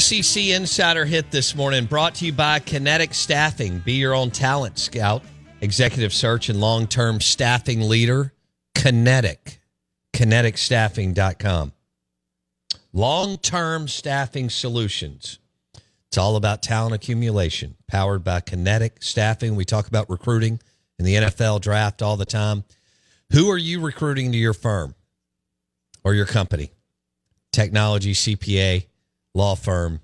SEC Insider Hit this morning brought to you by Kinetic Staffing. Be your own talent scout, executive search, and long term staffing leader. Kinetic, kineticstaffing.com. Long term staffing solutions. It's all about talent accumulation, powered by Kinetic Staffing. We talk about recruiting in the NFL draft all the time. Who are you recruiting to your firm or your company? Technology, CPA, law firm,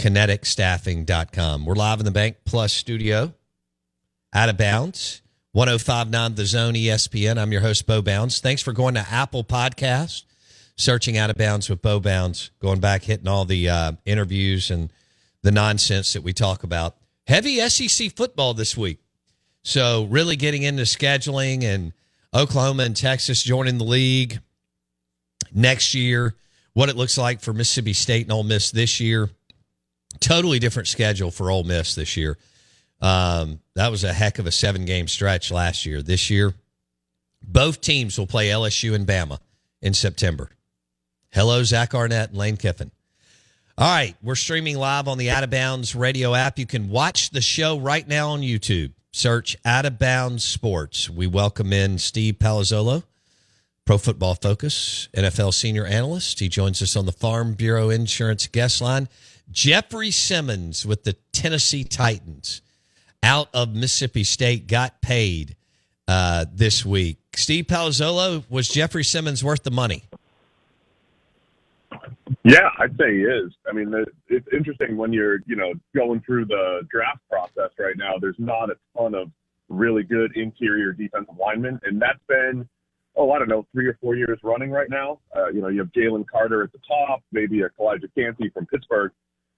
kineticstaffing.com. We're live in the BankPlus studio, out of bounds, 1059 The Zone ESPN. I'm your host, Bo Bounds. Thanks for going to Apple Podcast, searching Out of Bounds with Bo Bounds, going back, hitting all the uh, interviews and the nonsense that we talk about. Heavy SEC football this week. So, really getting into scheduling and Oklahoma and Texas joining the league next year, what it looks like for Mississippi State and Ole Miss this year. Totally different schedule for Ole Miss this year. Um, that was a heck of a seven game stretch last year. This year, both teams will play LSU and Bama in September. Hello, Zach Arnett and Lane Kiffin. All right, we're streaming live on the Out of Bounds radio app. You can watch the show right now on YouTube. Search Out of Bounds Sports. We welcome in Steve Palazzolo, Pro Football Focus, NFL senior analyst. He joins us on the Farm Bureau Insurance guest line. Jeffery Simmons with the Tennessee Titans out of Mississippi State got paid uh, this week. Steve Palazzolo, was Jeffery Simmons worth the money? Yeah, I'd say he is. I mean, it's interesting when you're, you know, going through the draft process right now. There's not a ton of really good interior defensive linemen, and that's been, oh, I don't know, three or four years running right now. Uh, you know, you have Jalen Carter at the top, maybe a Calijah Kancey from Pittsburgh,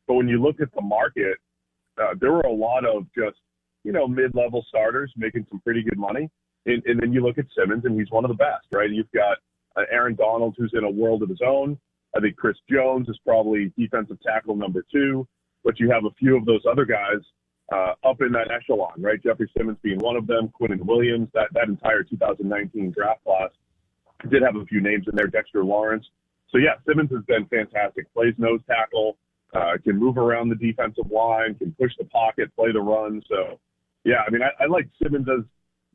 but when you look at the market, uh, there were a lot of just, you know, mid-level starters making some pretty good money, and, and then you look at Simmons, and he's one of the best, right? You've got uh, Aaron Donald, who's in a world of his own. I think Chris Jones is probably defensive tackle number two, but you have a few of those other guys uh, up in that echelon, right? Jeffery Simmons being one of them, Quinnen Williams, that, that entire 2019 draft class did have a few names in there, Dexter Lawrence. So, yeah, Simmons has been fantastic. Plays nose tackle, uh, can move around the defensive line, can push the pocket, play the run. So, yeah, I mean, I, I like Simmons as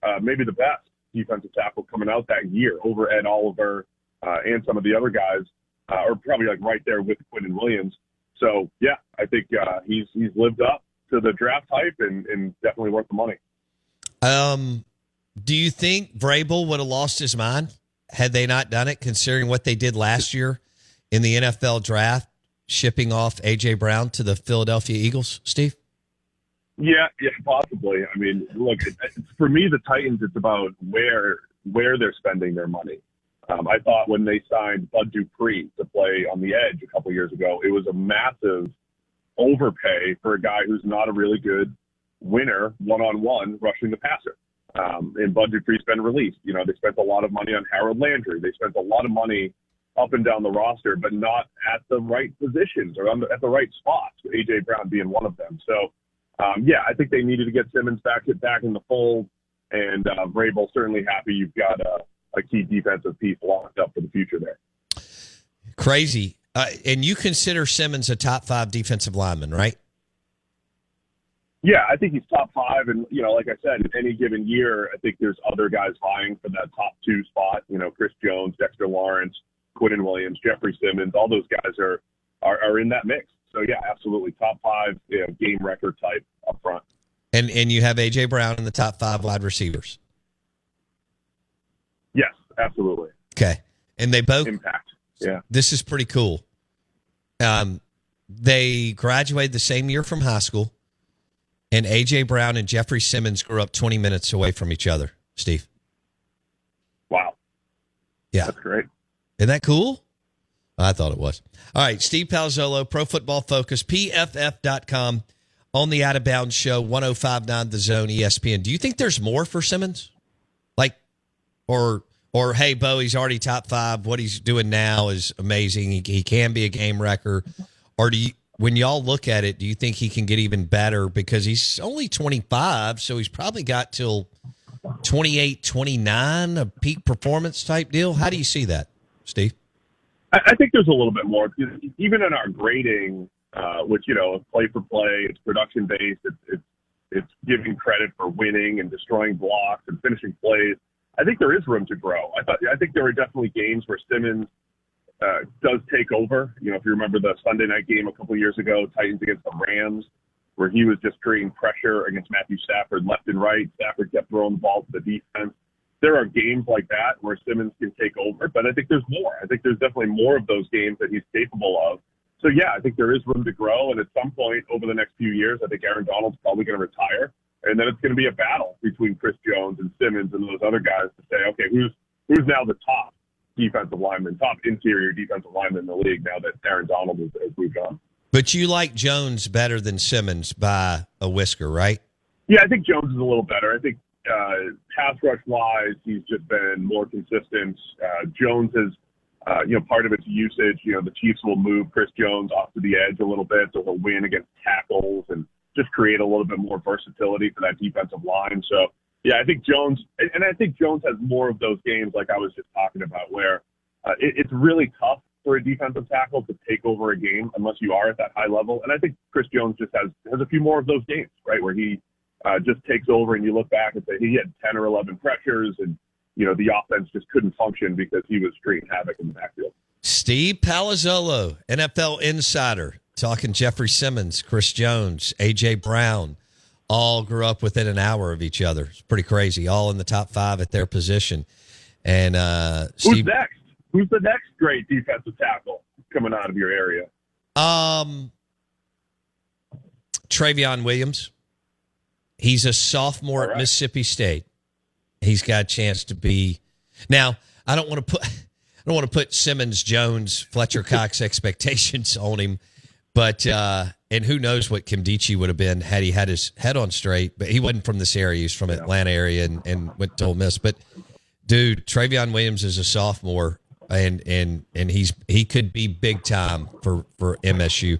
uh, maybe the best defensive tackle coming out that year over Ed Oliver uh, and some of the other guys uh, or probably like right there with Quinnen Williams. So yeah, I think uh, he's he's lived up to the draft hype and, and definitely worth the money. Um, do you think Vrabel would have lost his mind had they not done it, considering what they did last year in the NFL draft, shipping off AJ Brown to the Philadelphia Eagles? Steve. Yeah, yeah, possibly. I mean, look, for me, the Titans, it's about where where they're spending their money. Um, I thought when they signed Bud Dupree to play on the edge a couple years ago, it was a massive overpay for a guy who's not a really good winner one on one rushing the passer. Um, and Bud Dupree's been released. You know, they spent a lot of money on Harold Landry. They spent a lot of money up and down the roster, but not at the right positions or the, at the right spots. AJ Brown being one of them. So, um, yeah, I think they needed to get Simmons back back in the fold, and uh, Vrabel certainly happy you've got uh, a key defensive piece locked up for the future there. Crazy. Uh, and you consider Simmons a top five defensive lineman, right? Yeah, I think he's top five. And, you know, like I said, in any given year, I think there's other guys vying for that top two spot. You know, Chris Jones, Dexter Lawrence, Quinnen Williams, Jeffery Simmons, all those guys are, are, are in that mix. So, yeah, absolutely. Top five you know, game wrecker type up front. And, and you have A.J. Brown in the top five wide receivers Yes, absolutely. Okay, and they both impact. Yeah, this is pretty cool. Um, they graduated the same year from high school, and AJ Brown and Jeffery Simmons grew up 20 minutes away from each other. Steve. Wow. Yeah, that's great. Isn't that cool? I thought it was. All right, Steve Palazzolo, Pro Football Focus, PFF.com on the Out of Bounds Show, 1059 The Zone, ESPN. Do you think there's more for Simmons? Like, or or hey, Bo, he's already top five. What he's doing now is amazing. He, he can be a game wrecker. Or do you, when y'all look at it, do you think he can get even better because he's only 25, so he's probably got till 28, 29, a peak performance type deal? How do you see that, Steve? I, I think there's a little bit more. Even in our grading uh, which you know, it's play for play, it's production based, it's, it's it's giving credit for winning and destroying blocks and finishing plays. I think there is room to grow. I thought I think there are definitely games where Simmons uh, does take over. You know, if you remember the Sunday night game a couple years ago, Titans against the Rams, where he was just creating pressure against Matthew Stafford left and right. Stafford kept throwing the ball to the defense. There are games like that where Simmons can take over, but I think there's more. I think there's definitely more of those games that he's capable of. So yeah, I think there is room to grow, and at some point over the next few years, I think Aaron Donald's probably going to retire, and then it's going to be a battle between Chris Jones and Simmons and those other guys to say, okay, who's who's now the top defensive lineman, top interior defensive lineman in the league now that Aaron Donald has, has moved on. But you like Jones better than Simmons by a whisker, right? Yeah, I think Jones is a little better. I think uh, pass rush wise, he's just been more consistent. Uh, Jones has, uh, you know, part of its usage. You know, the Chiefs will move Chris Jones off to the edge a little bit, so he'll win against tackles and just create a little bit more versatility for that defensive line. So yeah, I think Jones, and I think Jones has more of those games like I was just talking about, where uh, it, it's really tough for a defensive tackle to take over a game unless you are at that high level. And I think Chris Jones just has has a few more of those games, right, where he uh, just takes over, and you look back and say he had ten or eleven pressures, and you know the offense just couldn't function because he was creating havoc in the backfield. Steve Palazzolo, NFL insider, talking Jeffery Simmons, Chris Jones, AJ Brown all grew up within an hour of each other. It's pretty crazy. All in the top five at their position. And uh, Steve, who's next? Who's the next great defensive tackle coming out of your area? Um, Trayveon Williams. He's a sophomore right. at Mississippi State. He's got a chance to be. Now, I don't want to put. I don't want to put Simmons, Jones, Fletcher Cox expectations on him, but uh, and who knows what Kim Nkemdiche would have been had he had his head on straight. But he wasn't from this area; he's from Atlanta area and, and went to Ole Miss. But dude, Trayveon Williams is a sophomore, and and and he's he could be big time for for MSU.